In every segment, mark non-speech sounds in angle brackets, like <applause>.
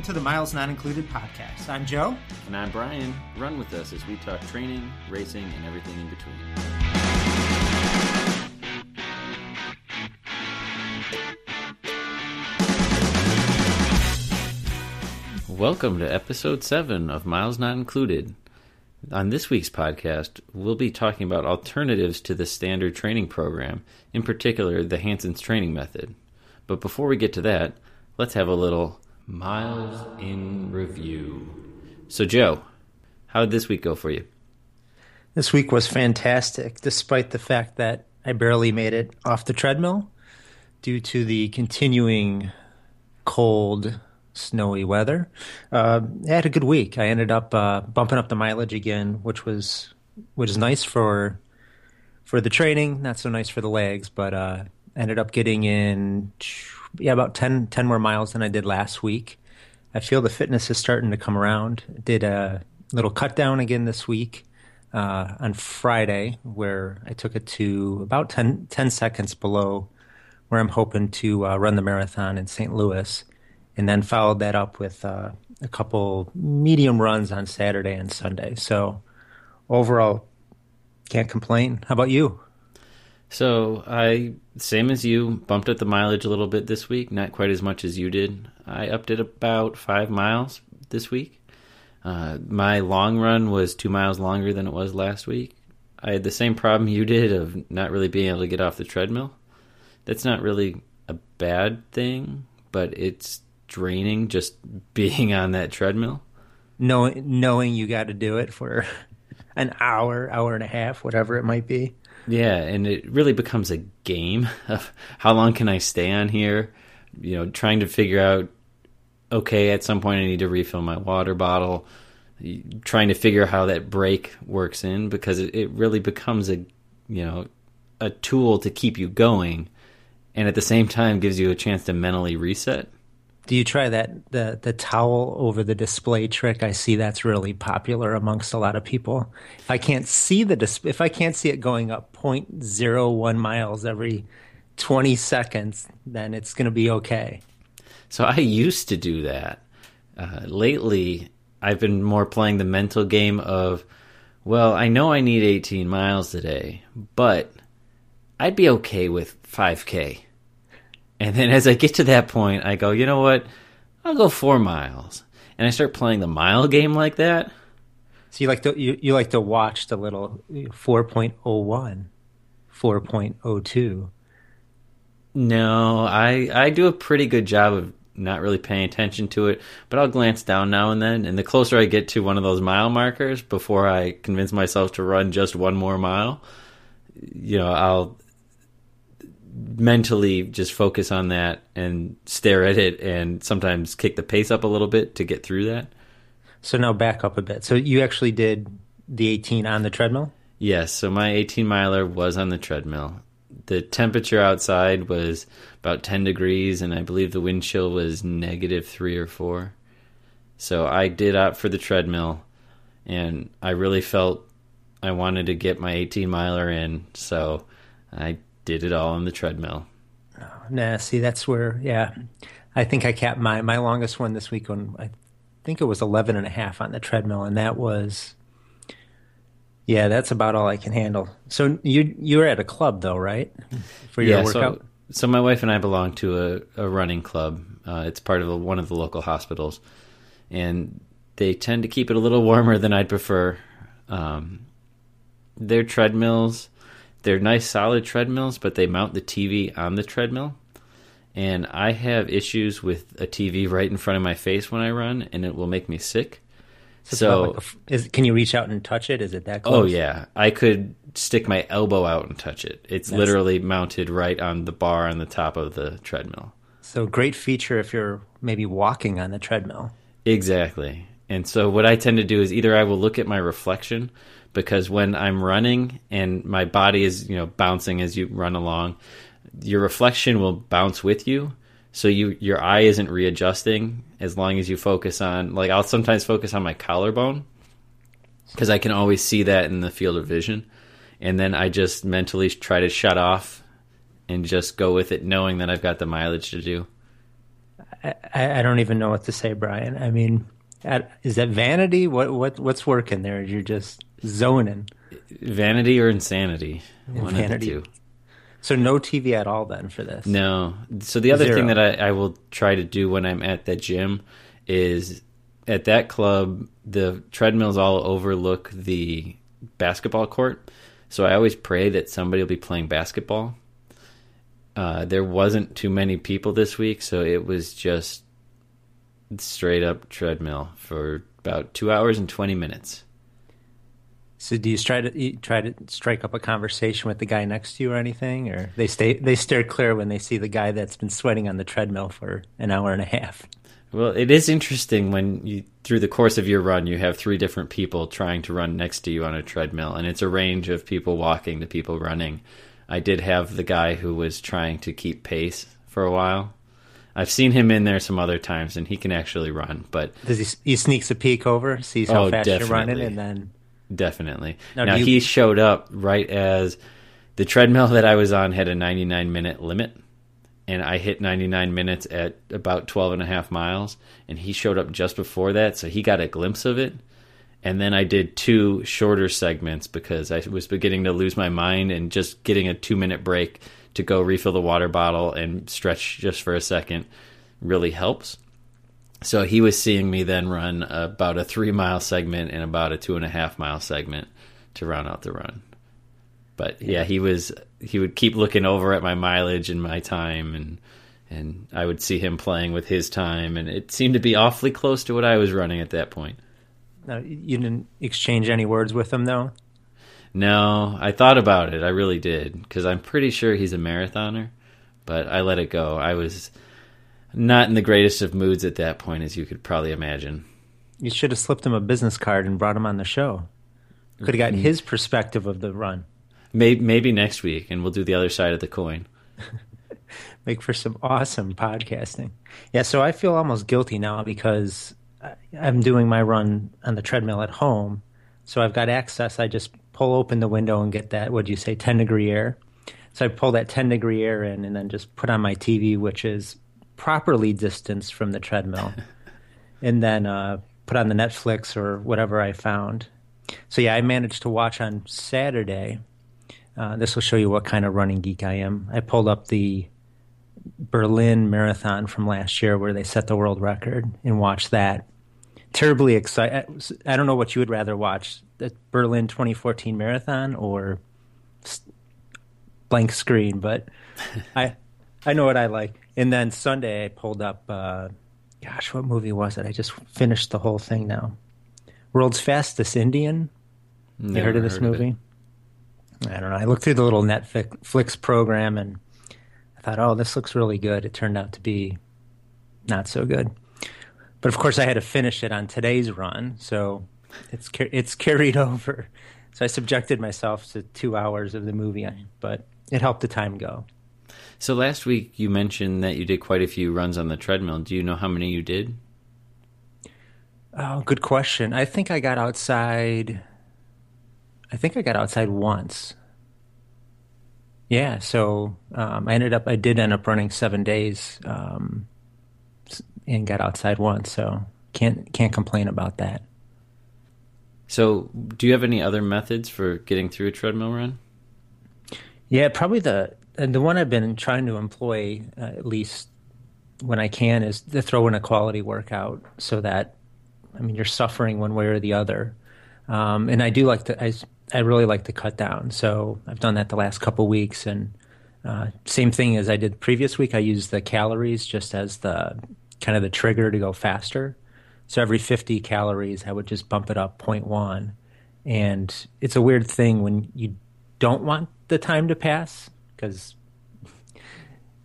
Welcome to the Miles Not Included podcast. I'm Joe. And I'm Brian. Run with us as we talk training, racing, and everything in between. Welcome to episode 7 of Miles Not Included. On this week's podcast, we'll be talking about alternatives to the standard training program, in particular, the Hanson's training method. But before we get to that, let's have a little Miles in review. So, Joe, how did this week go for you? This week was fantastic, despite the fact that I barely made it off the treadmill due to the continuing cold, snowy weather. Uh, I had a good week. I ended up uh, bumping up the mileage again, which was which is nice for for the training, not so nice for the legs, but uh, ended up getting in yeah about 10, 10 more miles than I did last week. I feel the fitness is starting to come around. Did a little cut down again this week uh, on Friday, where I took it to about 10, 10 seconds below where I'm hoping to uh, run the marathon in St. Louis, and then followed that up with uh, a couple medium runs on Saturday and Sunday. So overall, can't complain. How about you? So I, same as you, bumped up the mileage a little bit this week. Not quite as much as you did. I upped it about five miles this week. Uh, my long run was two miles longer than it was last week. I had the same problem you did of not really being able to get off the treadmill. That's not really a bad thing, but it's draining just <laughs> being on that treadmill. Knowing knowing you got to do it for <laughs> an hour, hour and a half, whatever it might be. Yeah, and it really becomes a game <laughs> of how long can I stay on here? You know, trying to figure out okay, at some point I need to refill my water bottle. Trying to figure how that break works in because it, it really becomes a you know a tool to keep you going, and at the same time gives you a chance to mentally reset. Do you try that the the towel over the display trick? I see that's really popular amongst a lot of people. If I can't see the dis- if I can't see it going up 0.01 miles every 20 seconds, then it's going to be okay. So I used to do that. Uh, lately, I've been more playing the mental game of, well, I know I need 18 miles today, but I'd be okay with 5K. And then as I get to that point, I go, you know what? I'll go four miles. And I start playing the mile game like that. So you like to you, you like to watch the little 4.01, 4.02. No, I I do a pretty good job of not really paying attention to it, but I'll glance down now and then. And the closer I get to one of those mile markers before I convince myself to run just one more mile, you know, I'll mentally just focus on that and stare at it and sometimes kick the pace up a little bit to get through that. So now back up a bit. So you actually did the 18 on the treadmill? Yes, so my 18 miler was on the treadmill. The temperature outside was about 10 degrees, and I believe the wind chill was negative three or four. So I did opt for the treadmill, and I really felt I wanted to get my 18 miler in, so I did it all on the treadmill. Oh, nah, see, that's where, yeah. I think I capped my, my longest one this week on, I think it was 11 and a half on the treadmill, and that was yeah, that's about all I can handle. So you you were at a club though, right? For your yeah, workout. So, so my wife and I belong to a, a running club. Uh, it's part of a, one of the local hospitals, and they tend to keep it a little warmer than I'd prefer. Um, their treadmills, they're nice solid treadmills, but they mount the TV on the treadmill. And I have issues with a TV right in front of my face when I run, and it will make me sick. So, so like a, is, can you reach out and touch it? Is it that oh, close? Oh yeah, I could stick my elbow out and touch it. It's That's, literally mounted right on the bar on the top of the treadmill. So great feature if you're maybe walking on the treadmill. Exactly. And so what I tend to do is either I will look at my reflection because when I'm running and my body is, you know, bouncing as you run along, your reflection will bounce with you so you your eye isn't readjusting as long as you focus on like I'll sometimes focus on my collarbone because I can always see that in the field of vision and then I just mentally try to shut off and just go with it knowing that I've got the mileage to do. I, I don't even know what to say, Brian. I mean, is that vanity? What what what's working there? You're just zoning. Vanity or insanity? One vanity. of the two. So no TV at all then for this. No. So the other Zero. thing that I, I will try to do when I'm at that gym is at that club the treadmills all overlook the basketball court. So I always pray that somebody will be playing basketball. Uh, there wasn't too many people this week, so it was just straight up treadmill for about two hours and twenty minutes. So do you try to you try to strike up a conversation with the guy next to you or anything, or they stay they steer clear when they see the guy that's been sweating on the treadmill for an hour and a half? Well, it is interesting when you through the course of your run you have three different people trying to run next to you on a treadmill, and it's a range of people walking to people running. I did have the guy who was trying to keep pace for a while. I've seen him in there some other times, and he can actually run. But does he? He sneaks a peek over, sees how oh, fast definitely. you're running, and then Definitely. Now, now you... he showed up right as the treadmill that I was on had a 99 minute limit. And I hit 99 minutes at about 12 and a half miles. And he showed up just before that. So he got a glimpse of it. And then I did two shorter segments because I was beginning to lose my mind and just getting a two minute break to go refill the water bottle and stretch just for a second really helps. So he was seeing me then run about a three mile segment and about a two and a half mile segment to round out the run. But yeah, he was he would keep looking over at my mileage and my time and and I would see him playing with his time and it seemed to be awfully close to what I was running at that point. Now, you didn't exchange any words with him though? No, I thought about it. I really did because I'm pretty sure he's a marathoner, but I let it go. I was not in the greatest of moods at that point, as you could probably imagine. You should have slipped him a business card and brought him on the show. Could have gotten mm-hmm. his perspective of the run. Maybe, maybe next week, and we'll do the other side of the coin. <laughs> Make for some awesome podcasting. Yeah, so I feel almost guilty now because I'm doing my run on the treadmill at home. So I've got access. I just pull open the window and get that, what do you say, 10 degree air. So I pull that 10 degree air in and then just put on my TV, which is properly distanced from the treadmill, <laughs> and then uh, put on the Netflix or whatever I found. So yeah, I managed to watch on Saturday. Uh, this will show you what kind of running geek I am. I pulled up the Berlin Marathon from last year, where they set the world record, and watched that. Terribly excited. I don't know what you would rather watch: the Berlin 2014 Marathon or blank screen, but <laughs> I I know what I like. And then Sunday I pulled up. Uh, gosh, what movie was it? I just finished the whole thing now. World's Fastest Indian. Never you heard of this heard movie? Of I don't know. I looked through the little Netflix program and I thought, oh, this looks really good. It turned out to be not so good. But of course, I had to finish it on today's run, so it's it's carried <laughs> over. So I subjected myself to two hours of the movie, but it helped the time go. So last week you mentioned that you did quite a few runs on the treadmill. Do you know how many you did? Oh, good question. I think I got outside. I think I got outside once. Yeah, so um, I ended up. I did end up running seven days, um, and got outside once. So can't can't complain about that. So, do you have any other methods for getting through a treadmill run? Yeah, probably the and the one I've been trying to employ uh, at least when I can is to throw in a quality workout so that I mean you're suffering one way or the other. Um, and I do like to I I really like to cut down. So I've done that the last couple weeks and uh, same thing as I did previous week. I used the calories just as the kind of the trigger to go faster. So every 50 calories, I would just bump it up 0.1. And it's a weird thing when you don't want the time to pass because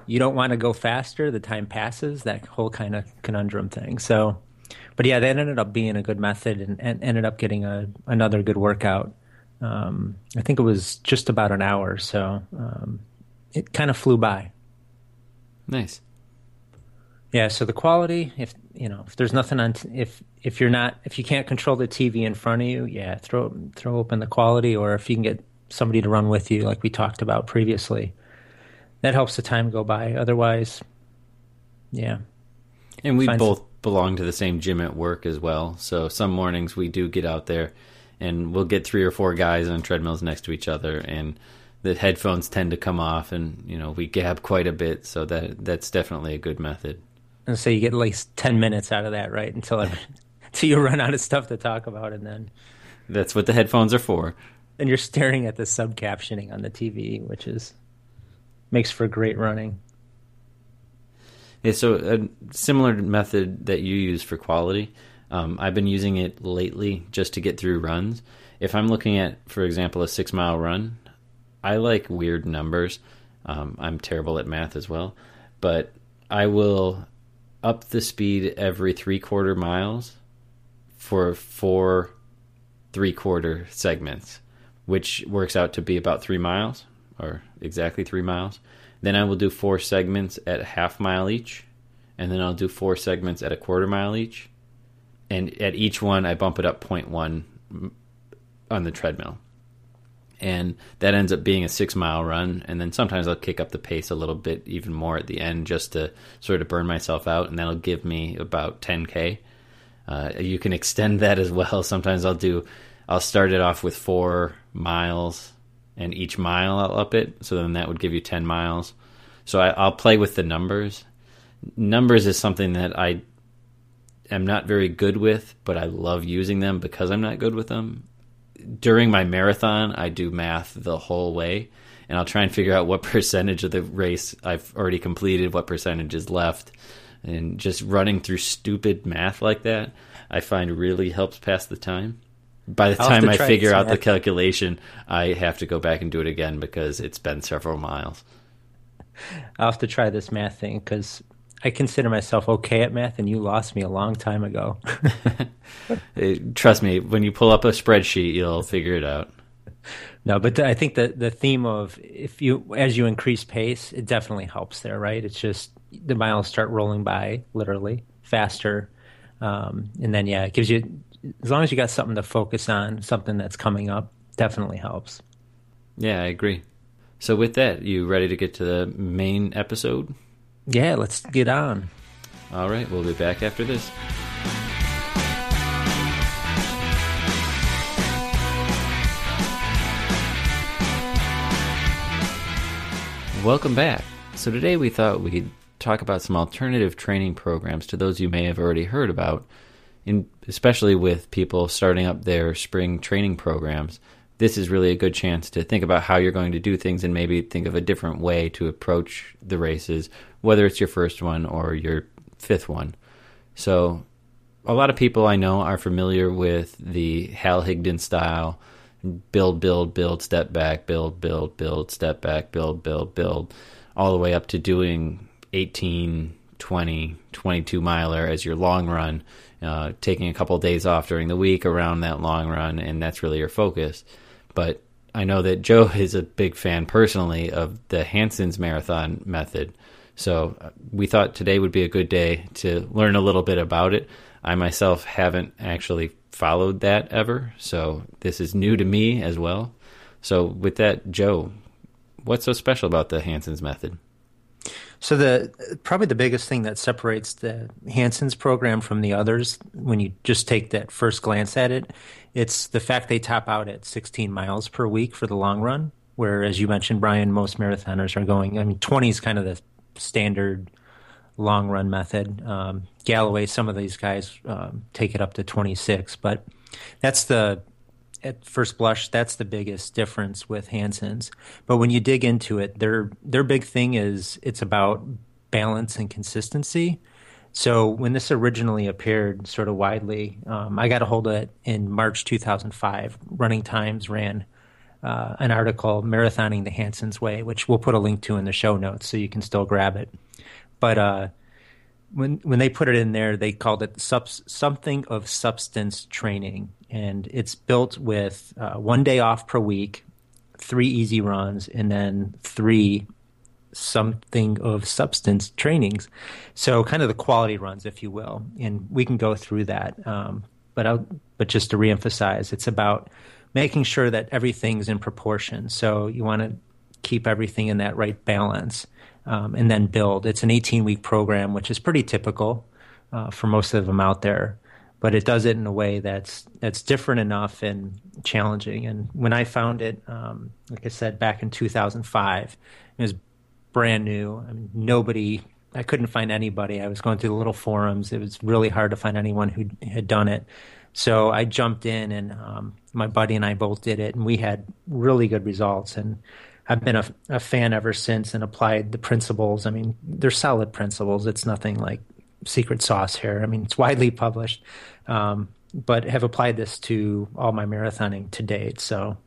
you don't want to go faster. The time passes. That whole kind of conundrum thing. So, but yeah, that ended up being a good method and, and ended up getting a another good workout. Um, I think it was just about an hour, so um, it kind of flew by. Nice. Yeah. So the quality, if you know, if there's nothing on, t- if if you're not, if you can't control the TV in front of you, yeah, throw throw open the quality, or if you can get somebody to run with you, like we talked about previously. That helps the time go by. Otherwise, yeah. And we both belong to the same gym at work as well. So some mornings we do get out there and we'll get three or four guys on treadmills next to each other and the headphones tend to come off and you know we gab quite a bit so that that's definitely a good method and so you get at least 10 minutes out of that right until <laughs> until you run out of stuff to talk about and then that's what the headphones are for and you're staring at the sub captioning on the tv which is makes for great running. Yeah so a similar method that you use for quality. Um, i've been using it lately just to get through runs. If i'm looking at for example a six mile run I like weird numbers. Um, I'm terrible at math as well, but I will up the speed every three quarter miles for four three quarter segments, which works out to be about three miles or exactly three miles. Then I will do four segments at half mile each, and then I'll do four segments at a quarter mile each. And at each one, I bump it up 0.1 on the treadmill and that ends up being a six mile run. And then sometimes I'll kick up the pace a little bit even more at the end just to sort of burn myself out, and that'll give me about 10k. Uh, you can <laughs> extend that as well. Sometimes I'll do, I'll start it off with four miles, and each mile I'll up it, so then that would give you 10 miles. So I, I'll play with the numbers. Numbers is something that I am not very good with, but I love using them because I'm not good with them during my marathon, I do math the whole way, and I'll try and figure out what <laughs> percentage of the race I've already completed, what percentage is left, and just running through stupid math like that, I find really helps pass the time. By the time I figure out the calculation, I have to go back and do it again because it's been several miles. I'll have to try this math thing because I consider myself okay at math, and you lost me a long time ago. <laughs> Trust me, when you pull up a spreadsheet, you'll figure it out. No, but I think that the theme of if you as you increase pace, it definitely helps there, right? It's just the miles start rolling by literally faster, um, and then yeah, it gives you as long as you got something to focus on, something that's coming up, definitely helps. Yeah, I agree. So with that, you ready to get to the main episode? Yeah, let's get on. All right, we'll be back after this. Welcome back. So, today we thought we'd talk about some alternative training programs to those you may have already heard about, in, especially with people starting up their spring training programs. This is really a good chance to think about how you're going to do things and maybe think of a different way to approach the races whether it's your first one or your fifth one. So, a lot of people I know are familiar with the Hal Higdon style build, build, build, step back, build, build, build, step back, build, build, build, all the way up to doing 18, 20, 22 miler as your long run, uh, taking a couple of days off during the week around that long run, and that's really your focus. But I know that Joe <laughs> is a big fan personally of the Hanson's marathon method, so uh, we thought today would be a good day to learn a little bit about it. I myself haven't actually followed that ever, so this is new to me as well. So with that, Joe, what's so special about the Hanson's method? So the probably the biggest thing that separates the Hanson's program from the others, when you just take that first glance at it, it's the fact they top out at 16 miles per week for the long run. Where, as you mentioned, Brian, most marathoners are going. I mean, 20 is kind of the standard long run method. Um, Galloway, some of these guys um, take it up to 26, but that's the at first blush that's the biggest difference with Hanson's. But when you dig into it, their their big thing is it's about balance and consistency. So when this originally appeared sort of widely, um, I got a hold of it in March 2005. Running Times ran uh, an article, Marathoning the Hanson's Way, which we'll put a link to in the show notes so you can still grab it. But uh, when when they put it in there, they called it sub- something of substance training, and it's built with uh, one day off per week, three easy runs, and then three something of substance trainings. So kind of the quality runs, if you will, and we can go through that. Um, but I'll, but just to reemphasize, it's about making sure that everything's in proportion. So you want to keep everything in that right balance um, and then build. It's an 18 week program, which is pretty typical. uh, for most of them out there. But it does it in a way that's that's different enough and challenging. And when I found it, um, like I said, back in 2005, it was brand new. I mean, nobody, I couldn't find anybody. I was going through the little forums. It was really hard to find anyone who had done it. So I jumped in, and um, my buddy and I both did it, and we had really good results. And I've been a, a, fan ever since and applied the principles. I mean, they're solid principles. It's nothing like secret sauce here. I mean, it's widely published, um, but have applied this to all my marathoning to date. So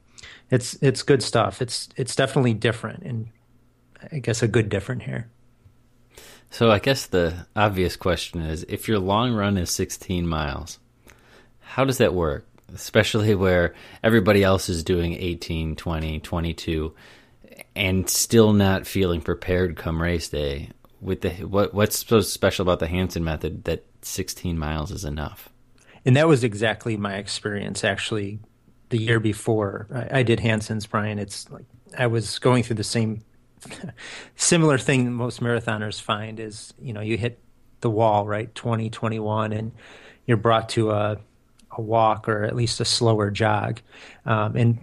it's it's good stuff. It's it's definitely different, and I guess a good different here. So I guess the obvious question is, if your long run is 16 miles, how does that work? Especially where everybody else is doing 18, 20, 22 and still not feeling prepared come race day with the what what's so special about the Hanson method that 16 miles is enough and that was exactly my experience actually the year before I, I did Hanson's Brian it's like I was going through the same <laughs> similar thing most marathoners find is you know you hit the wall right 20 21 and you're brought to a a walk or at least a slower jog um, and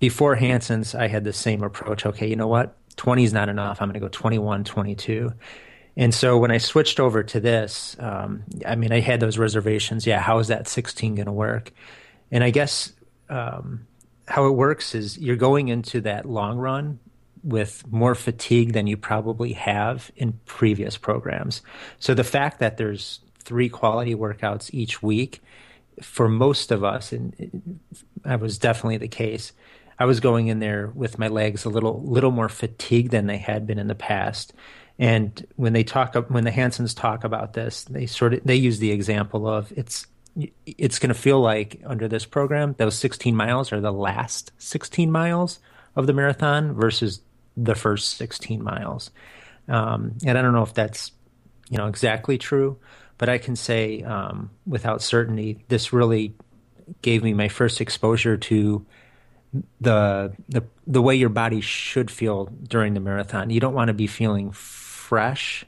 before Hanson's, I had the same approach. Okay, you know what? 20 is not enough. I'm going to go 21, 22. And so when I switched over to this, um, I mean, I had those reservations. Yeah, how is that 16 going to work? And I guess um, how it works is you're going into that long run with more fatigue than you probably have in previous programs. So the fact that there's three quality workouts each week for most of us, and that was definitely the case, I was going in there with my legs a little little more fatigued than they had been in the past. And when they talk, when the Hansons talk about this, they sort of they use the example of it's it's going to feel like under this program those 16 miles are the last 16 miles of the marathon versus the first 16 miles. Um, and I don't know if that's you know exactly true, but I can say um, without certainty this really gave me my first exposure to the the the way your body should feel during the marathon. You don't want to be feeling fresh.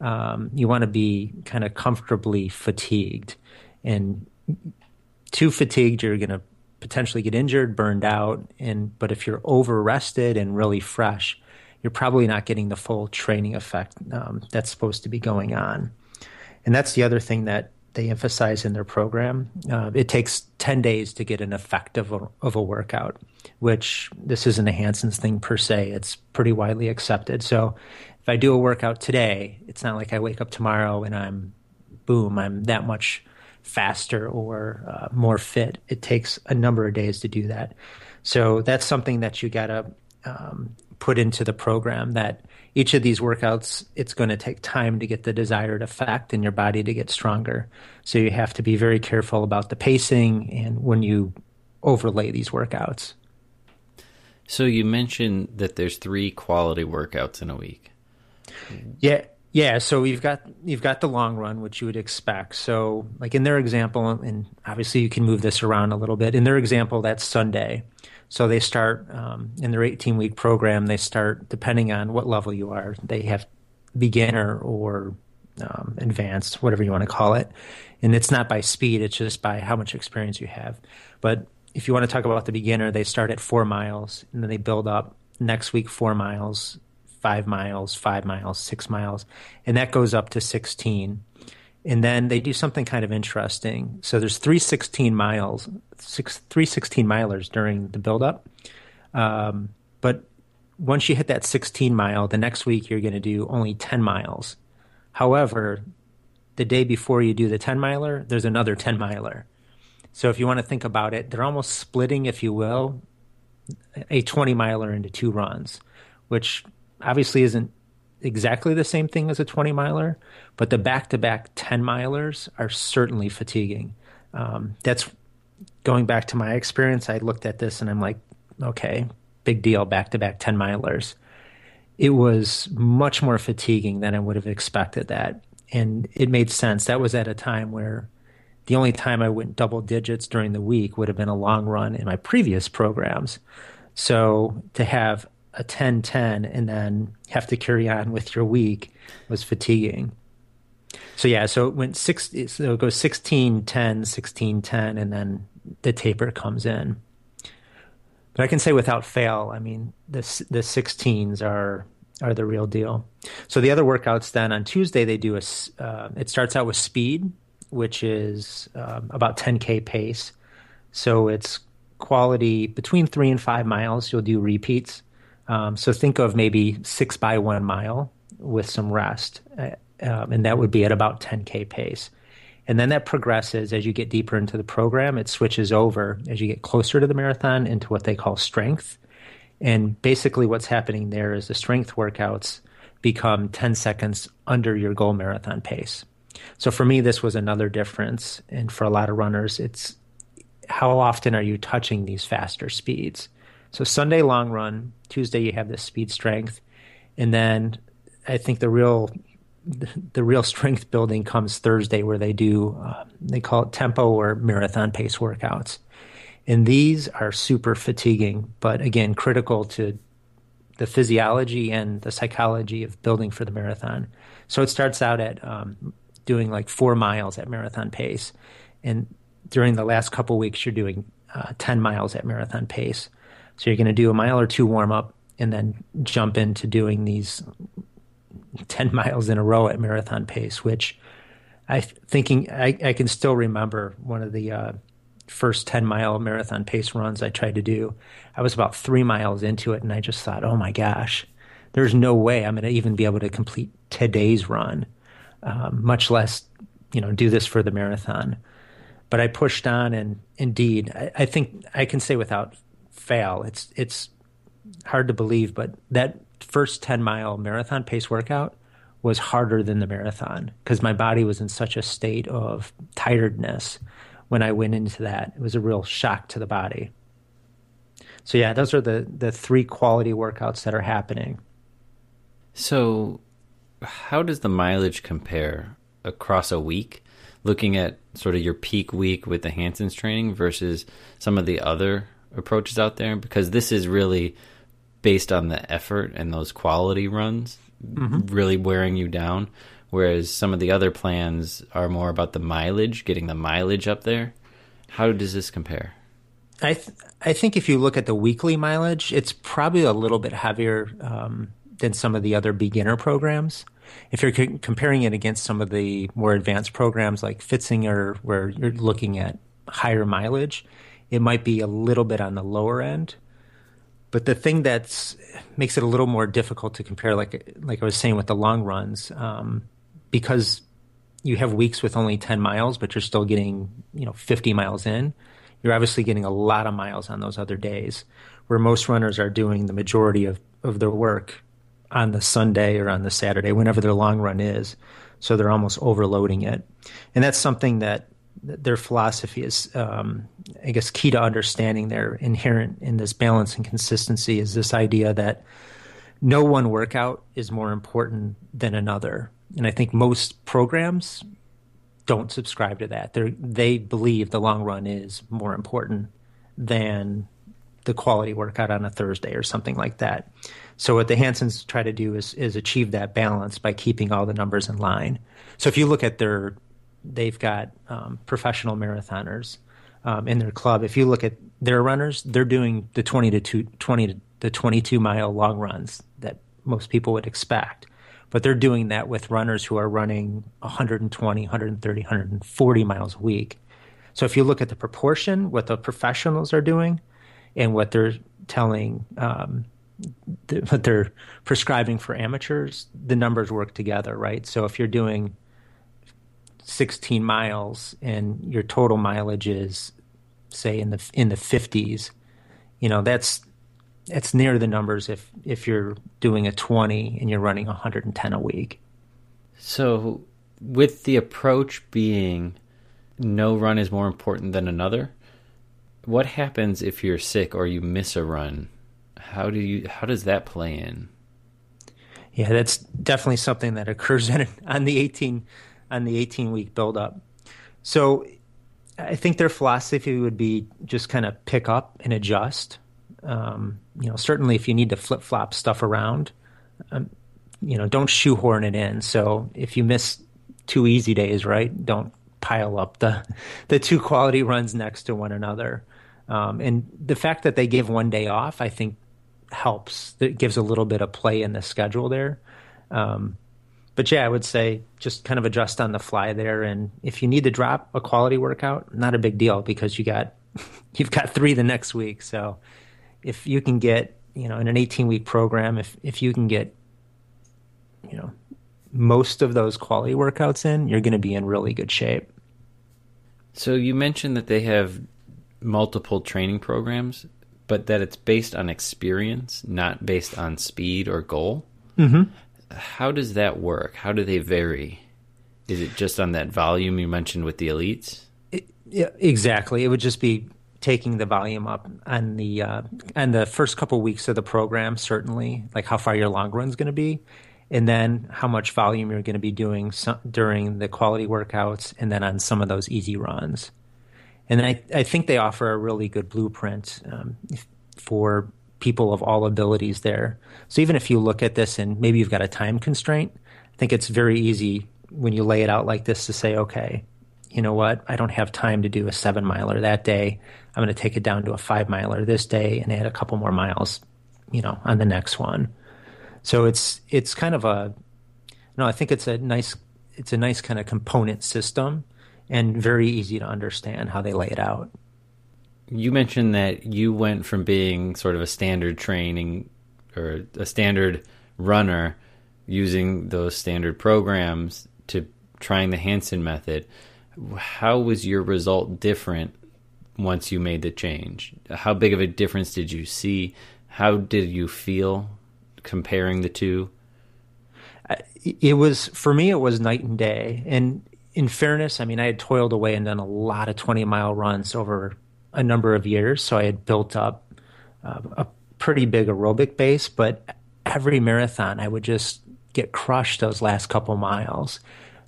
Um, you want to be kind of comfortably fatigued, and too fatigued, you're going to potentially get injured, burned out. And but if you're over rested and really fresh, you're probably not getting the full training effect um, that's supposed to be going on. And that's the other thing that they emphasize in their program. Uh, it takes 10 days to get an effect of a, of a workout, which this isn't a Hanson's thing per se. It's pretty widely accepted. So if I do a workout today, it's not like I wake up tomorrow and I'm, boom, I'm that much faster or uh, more fit. It takes a number of days to do that. So that's something that you got to um, put into the program that each of these workouts, it's going to take time to get the desired effect in your body to get stronger. So you have to be very careful about the pacing and when you overlay these workouts. So you mentioned that there's three quality workouts in a week. Yeah, yeah. So you've got you've got the long run, which you would expect. So like in their example, and obviously you can move this around a little bit. In their example, that's Sunday. So they start um, in their 18 week program. They start depending on what level you are. They have beginner or um, advanced, whatever you want to call it. And it's not by speed; it's just by how much experience you have. But if you want to talk about the beginner, they start at four miles and then they build up. Next week, four miles, five miles, five miles, six miles, and that goes up to 16 and then they do something kind of interesting. So there's three 16 miles, six, three 16 milers during the buildup. Um, but once you hit that 16 mile, the next week you're going to do only 10 miles. However, the day before you do the 10 miler, there's another 10 miler. So if you want to think about it, they're almost splitting, if you will, a 20 miler into two runs, which obviously isn't exactly the same thing as a 20 miler, but the back to back 10 milers are certainly fatiguing. Um, that's going back to my experience. I looked at this and I'm like, okay, big deal, back to back 10 milers. It was much more fatiguing than I would have expected that. And it made sense. That was at a time where the only time I went double digits during the week would have been a long run in my previous programs. So to have a 10 10 and then have to carry on with your week was fatiguing. So yeah, so it went six. So it goes 16, 10, 16, 10, and then the taper comes in. But I can say without fail, I mean the the 16s are are the real deal. So the other workouts then on Tuesday they do a. Uh, it starts out with speed, which is um, about 10k pace. So it's quality between three and five miles. You'll do repeats. Um, so think of maybe six by one mile with some rest, uh, um, and that would be at about 10k pace. And then that progresses as you get deeper into the program. It switches over as you get closer to the marathon into what they call strength. And basically, what's happening there is the strength workouts become 10 seconds under your goal marathon pace. So for me, this was another difference. And for a lot of runners, it's how often are you touching these faster speeds? So Sunday long run, Tuesday you have this speed strength, and then I think the real the real strength building comes Thursday where they do uh, they call it tempo or marathon pace workouts. And these are super fatiguing, but again, critical to the physiology and the psychology of building for the marathon. So it starts out at um, doing like four miles at marathon pace. And during the last couple weeks, you're doing uh, 10 miles at marathon pace. So you're going to do a mile or two warm up and then jump into doing these 10 <laughs> miles in a row at marathon pace, which I thinking I, I can still remember one of the uh, first 10 mile marathon pace runs I tried to do, I was about three miles into it and I just thought, oh my gosh, there's no way I'm going to even be able to complete today's run, um, much less, you know, do this for the marathon. But I pushed on and indeed, I, I think I can say without fail, it's, it's hard to believe, but that first 10 mile marathon pace workout was harder than the marathon because my body was in such a state of tiredness when I went into that. It was a real shock to the body. So yeah, those are the the three quality workouts that are happening. So how does the mileage compare across a week? Looking at sort of your peak week with the Hanson's training versus some of the other approaches out there, because this is really based on the effort and those quality runs mm-hmm. really wearing you down whereas some of the other plans are more about the mileage, getting the mileage up there. How does this compare? I th- I think if you look at the weekly mileage, it's probably a little bit heavier um, than some of the other beginner programs. If you're c- comparing it against some of the more advanced programs like Pfitzinger, where you're looking at higher mileage, it might be a little bit on the lower end. But the thing that makes it a little more difficult to compare, like like I was saying with the long runs, um, because you have weeks with only 10 miles, but you're still getting, you know, 50 miles in, you're obviously getting a lot of miles on those other days where most runners are doing the majority of, of their work on the Sunday or on the Saturday, whenever their long run is. So they're almost overloading it. And that's something that their philosophy is, um, I guess, key to understanding their inherent in this balance and consistency is this idea that no one workout is more important than another and I think most programs don't subscribe to that. They they believe the long run is more important than the quality workout on a Thursday or something like that. So what the Hansons try to do is is achieve that balance by keeping all the numbers in line. So if you look at their, they've got um, professional marathoners um, in their club. If you look at their runners, they're doing the twenty to two, 20 to twenty two mile long runs that most people would expect but they're doing that with runners who are running 120, 130, 140 miles a week. So if you look at the proportion, what the professionals are doing, and what they're telling, um, what they're prescribing for amateurs, the numbers work together, right? So if you're doing 16 miles and your total mileage is, say, in the in the 50s, you know that's it's near the numbers if if you're doing a 20 and you're running 110 a week. So, with the approach being no run is more important than another, what happens if you're sick or you miss a run? How do you how does that play in? Yeah, that's definitely something that occurs in, <laughs> on the 18 on the 18 week build up. So, I think their philosophy would be just kind of pick up and adjust um, you know, certainly if you need to flip flop stuff around, um, you know, don't shoehorn it in. So if you miss two easy days, right? Don't pile up the <laughs> the two quality runs next to one another. Um, and the fact that they give one day off, I think, helps. It gives a little bit of play in the schedule there. Um, but yeah, I would say just kind of adjust on the fly there. And if you need to drop a quality workout, not a big deal because you got <laughs> you've got three the next week. So if you can get you know in an 18 week program, if if you can get you know most of those quality workouts in, you're going to be in really good shape. So you mentioned that they have multiple training programs, but that it's based on experience, not based on speed or goal. Mm-hmm. How does that work? How do they vary? Is it just on that volume you mentioned with the elites? It, yeah, exactly. It would just be taking the volume up on the uh, and the first couple weeks of the program, certainly, like how far your long run is going to be, and then how much volume you're going to be doing during the quality workouts, and then on some of those easy runs. And I, I think they offer a really good blueprint um, for people of all abilities there. So even if you look at this and maybe you've got a time constraint, I think it's very easy when you lay it out like this to say, okay, you know what? I don't have time to do a seven miler that day. I'm going to take it down to a five miler this day and add a couple more miles, you know, on the next one. So it's it's kind of a no, I think it's a nice it's a nice kind of component system and very easy to understand how they lay it out. You mentioned that you went from being sort of a standard training or a standard runner using those standard programs to trying the Hanson method. How was your result different once you made the change? How big of a difference did you see? How did you feel comparing the two? It was for me. It was night and day. And in fairness, I mean, I had toiled away and done a lot of twenty mile runs over a number of years, so I had built up uh, a pretty big aerobic base. But every marathon, I would just get crushed those last couple miles.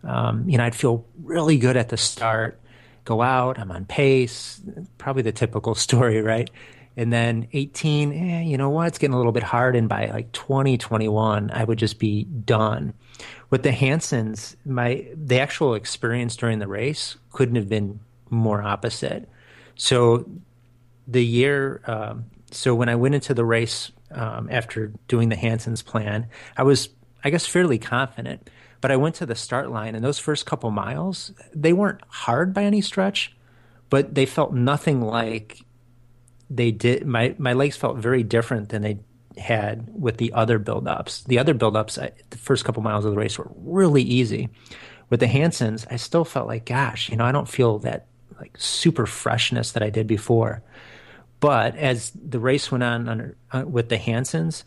Um, you know, I'd feel really good at the start, go out, I'm on pace, probably the typical <laughs> story, right? And then 18, eh, you know what? It's getting a little bit hard. And by like 20, 21, I would just be done. With the Hansons, my the actual experience during the race couldn't have been more opposite. So the year, um, so when I went into the race um, after doing the Hansons plan, I was, I guess, fairly confident. But I went to the start line, and those first couple miles, they weren't hard by any stretch, but they felt nothing like they did my my legs felt very different than they had with the other build-ups. The other build-ups, I, the first couple miles of the race were really easy. With the Hansons, I still felt like, gosh, you know, I don't feel that like super freshness that I did before. But as the race went on under, uh, with the Hansons,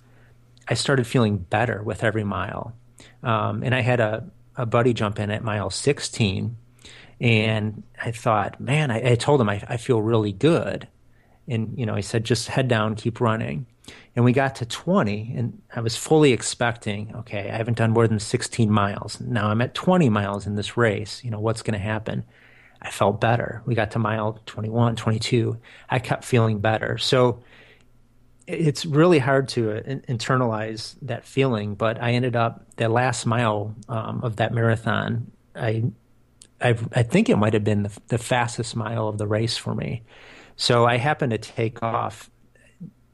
I started feeling better with every mile. Um, and I had a, a buddy jump in at mile 16, and I thought, man, I, I told him I, I feel really good. And, you know, he said, just head down, keep running. And we got to 20, and I was fully expecting, okay, I haven't done more than 16 miles. Now I'm at 20 miles in this race. You know, what's going to happen? I felt better. We got to mile 21, 22. I kept feeling better. So it's really hard to internalize that feeling, but I ended up the last mile um, of that marathon. I, I, I think it might have been the, the fastest mile of the race for me. So I happened to take off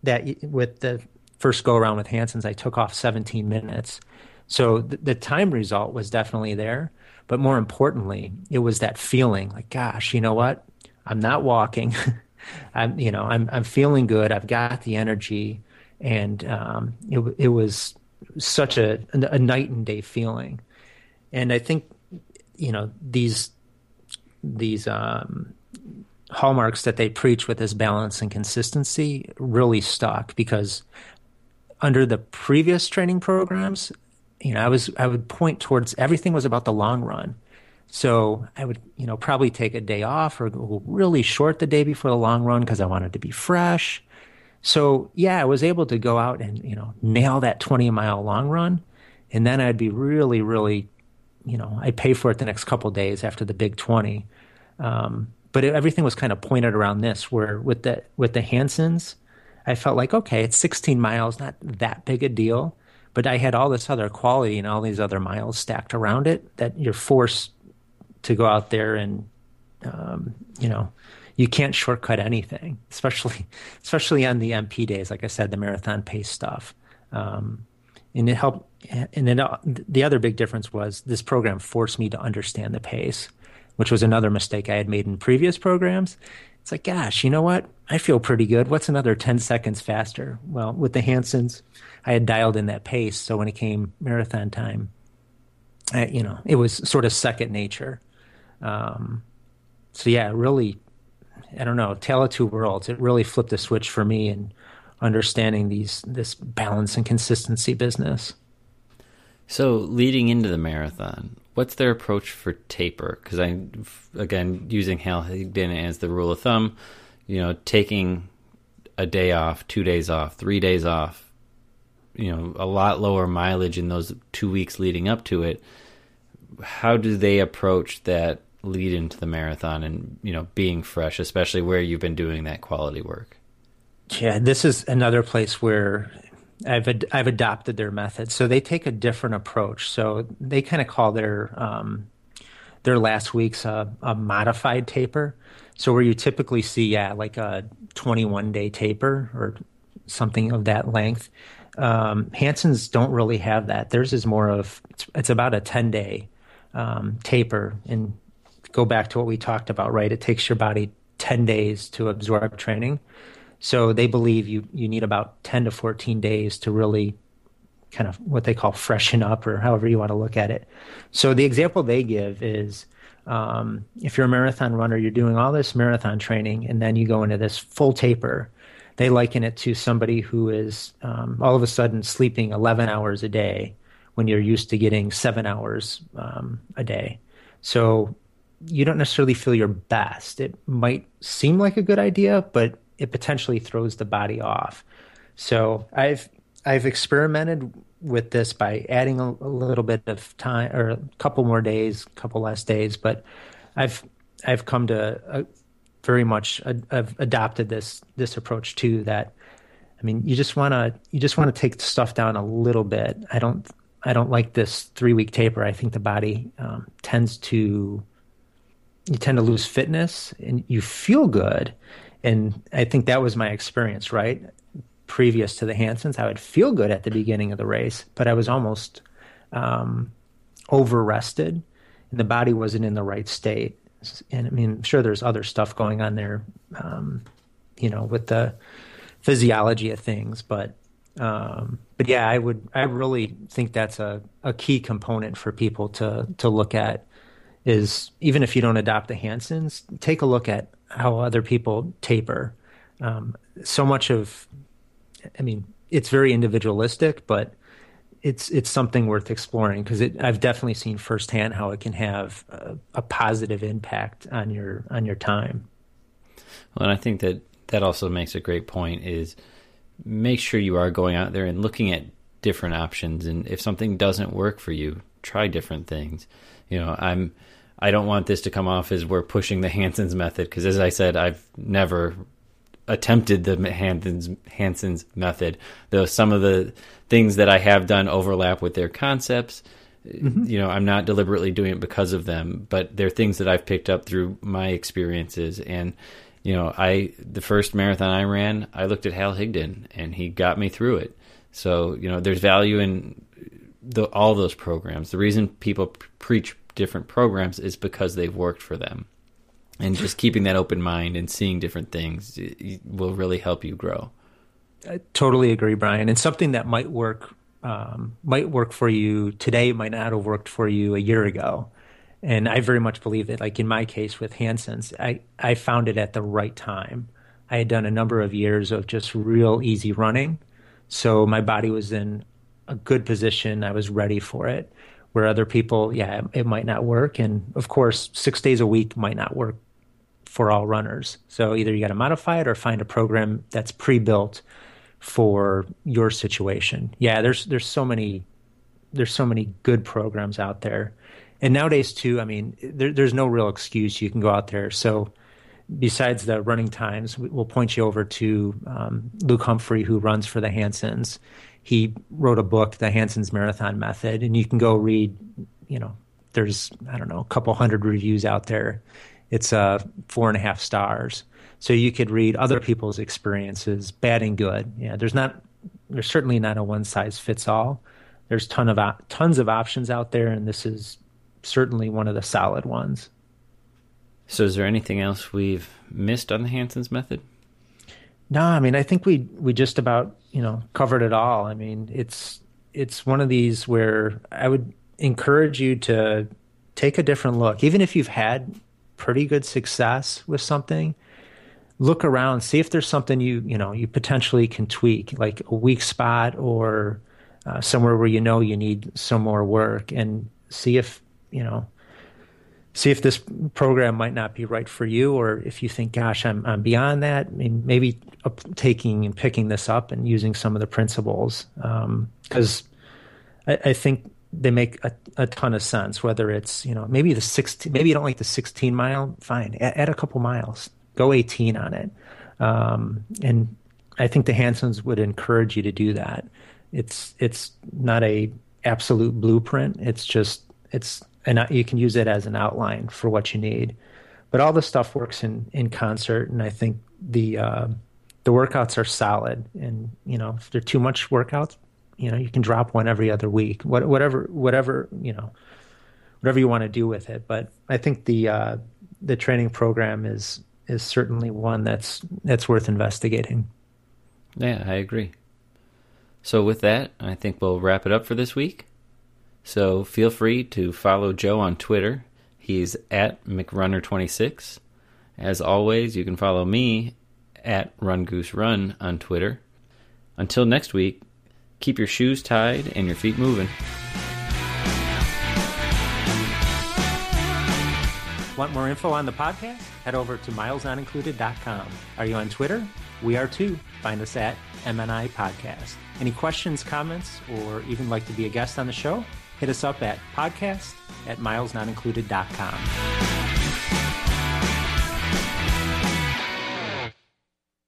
that with the first go around with Hanson's, I took off 17 minutes. So the time result was definitely there. But more importantly, it was that feeling like, gosh, you know what? I'm not walking. <laughs> I'm, you know, I'm, I'm feeling good. I've got the energy. And um, it, it was such a, a night and day feeling. And I think, you know, these, these, um, hallmarks that they preach with this balance and consistency really stuck because under the previous training programs, you know, I was I would point towards everything was about the long run. So I would, you know, probably take a day off or go really short the day before the long run because I wanted to be fresh. So yeah, I was able to go out and, you know, nail that 20 mile long run. And then I'd be really, really, you know, I'd pay for it the next couple days after the big 20. Um, but it, everything was kind of pointed around this. Where with the with the Hansons, I felt like okay, it's 16 miles, not that big a deal. But I had all this other quality and all these other miles stacked around it that you're forced to go out there and, um, you know, you can't shortcut anything, <laughs> especially especially on the MP days. Like I said, the marathon pace stuff, um, and it helped. And then the other big difference was this program forced me to understand the pace, which was another mistake I had made in previous programs. It's like, gosh, you know what? I feel pretty good. What's another 10 seconds faster? Well, with the Hansons, I had dialed in that pace. So when it came marathon time, I, you know, it was sort of second nature. Um, so yeah, really, I don't know, tale of two worlds. It really flipped a switch for me in understanding these this balance and consistency business. So leading into the marathon, what's their approach for taper? Because I, again, using Hal Higdon as the rule of thumb, you know, taking a day off, two days off, three days off, you know, a lot lower mileage in those two weeks leading up to it. How do they approach that lead into the marathon and you know being fresh, especially where you've been doing that quality work? Yeah, this is another place where I've ad- I've adopted their method. So they take a different approach. So they kind of call their um, their last weeks a, a, modified taper. So where you typically see yeah like a 21 day taper or something of that length. Um, Hanson's don't really have that. Theirs is more of it's, it's about a 10 day um, taper. And go back to what we talked about, right? It takes your body 10 days to absorb training. So they believe you, you need about 10 to 14 days to really kind of what they call freshen up or however you want to look at it. So the example they give is um, if you're a marathon runner, you're doing all this marathon training and then you go into this full taper. They liken it to somebody who is um, all of a sudden sleeping 11 hours a day when you're used to getting seven hours um, a day. So you don't necessarily feel your best. It might seem like a good idea, but it potentially throws the body off. So I've I've experimented with this by adding a, a little bit of time or a couple more days, a couple less days, but I've I've come to a, very much I've adopted this this approach too. That I mean, you just want to you just want to take stuff down a little bit. I don't I don't like this three week taper. I think the body um, tends to you tend to lose fitness and you feel good and I think that was my experience, right? Previous to the Hansons, I would feel good at the beginning of the race, but I was almost um, over rested, and the body wasn't in the right state. And I mean, I'm sure, there's other stuff going on there, um, you know, with the physiology of things, but um, but yeah, I would I really think that's a, a key component for people to to look at is even if you don't adopt the Hansons, take a look at how other people taper. Um, so much of, I mean, it's very individualistic, but it's it's something worth exploring because I've definitely seen firsthand how it can have a, a, positive impact on your on your time. Well, and I think that that also makes a great point. Is make sure you are going out there and looking at different options, and if something doesn't work for you, try different things. You know, I'm I don't want this to come off as we're pushing the Hanson's method because, as I said, I've never attempted the Hanson's, Hanson's method. Though some of the things that I have done overlap with their concepts. Mm-hmm. You know, I'm not deliberately doing it because of them, but they're things that I've picked up through my experiences. And you know, I the first marathon I ran, I looked at Hal Higdon, and he got me through it. So you know, there's value in the, all those programs. The reason people preach different programs is because they've worked for them. And just keeping that open mind and seeing different things will really help you grow. I totally agree, Brian. And something that might work um, might work for you today might not have worked for you a year ago. And I very much believe that, like in my case with Hanson's, I, I found it at the right time. I had done a number of years of just real easy running. So my body was in a good position. I was ready for it where other people, yeah, it, might not work. And of course, six days a week might not work for all runners. So either you got to modify it or find a program that's pre-built for your situation. Yeah, there's there's so many there's so many good programs out there, and nowadays too. I mean, there, there's no real excuse you can go out there. So besides the running times, we'll point you over to um, Luke Humphrey, who runs for the Hansons. he wrote a book, The Hanson's Marathon Method, and you can go read. You know, there's I don't know a couple hundred reviews out there. It's uh, four and a half stars, so you could read other people's experiences, bad and good. Yeah, there's not there's certainly not a one size fits all. There's ton of tons of options out there, and this is certainly one of the solid ones. So, is there anything else we've missed on the Hanson's method? No, I mean, I think we we just about you know covered it all. I mean, it's it's one of these where I would encourage you to take a different look, even if you've had pretty good success with something. Look around, see if there's something you you know you potentially can tweak, like a weak spot or uh, somewhere where you know you need some more work, and see if you know see if this program might not be right for you, or if you think, gosh, I'm, I'm beyond that, maybe taking and picking this up and using some of the principles. Because um, I, I, think they make a, a, ton of sense, whether it's, you know, maybe the 16, maybe you don't like the 16 mile, fine, add, add a couple miles, go 18 on it. Um, and I think the Hansons would encourage you to do that. It's, it's not a absolute blueprint. It's just, it's and you can use it as an outline for what you need. But all the stuff works in in concert, and I think the uh, the workouts are solid. And you know, if they're too much workouts, you know, you can drop one every other week. What, whatever, whatever you know, whatever you want to do with it. But I think the uh, the training program is is certainly one that's that's worth investigating. Yeah, I agree. So with that, I think we'll wrap it up for this week. So feel free to follow Joe on Twitter. He's at McRunner26. As always, you can follow me at Run Goose Run on Twitter. Until next week, keep your shoes tied and your feet moving. Want more info on the podcast? Head over to milesnonincluded.com. Are you on Twitter? We are too. Find us at MNI Podcast. Any questions, comments, or even like to be a guest on the show? hit us up at podcast at milesnonincluded.com.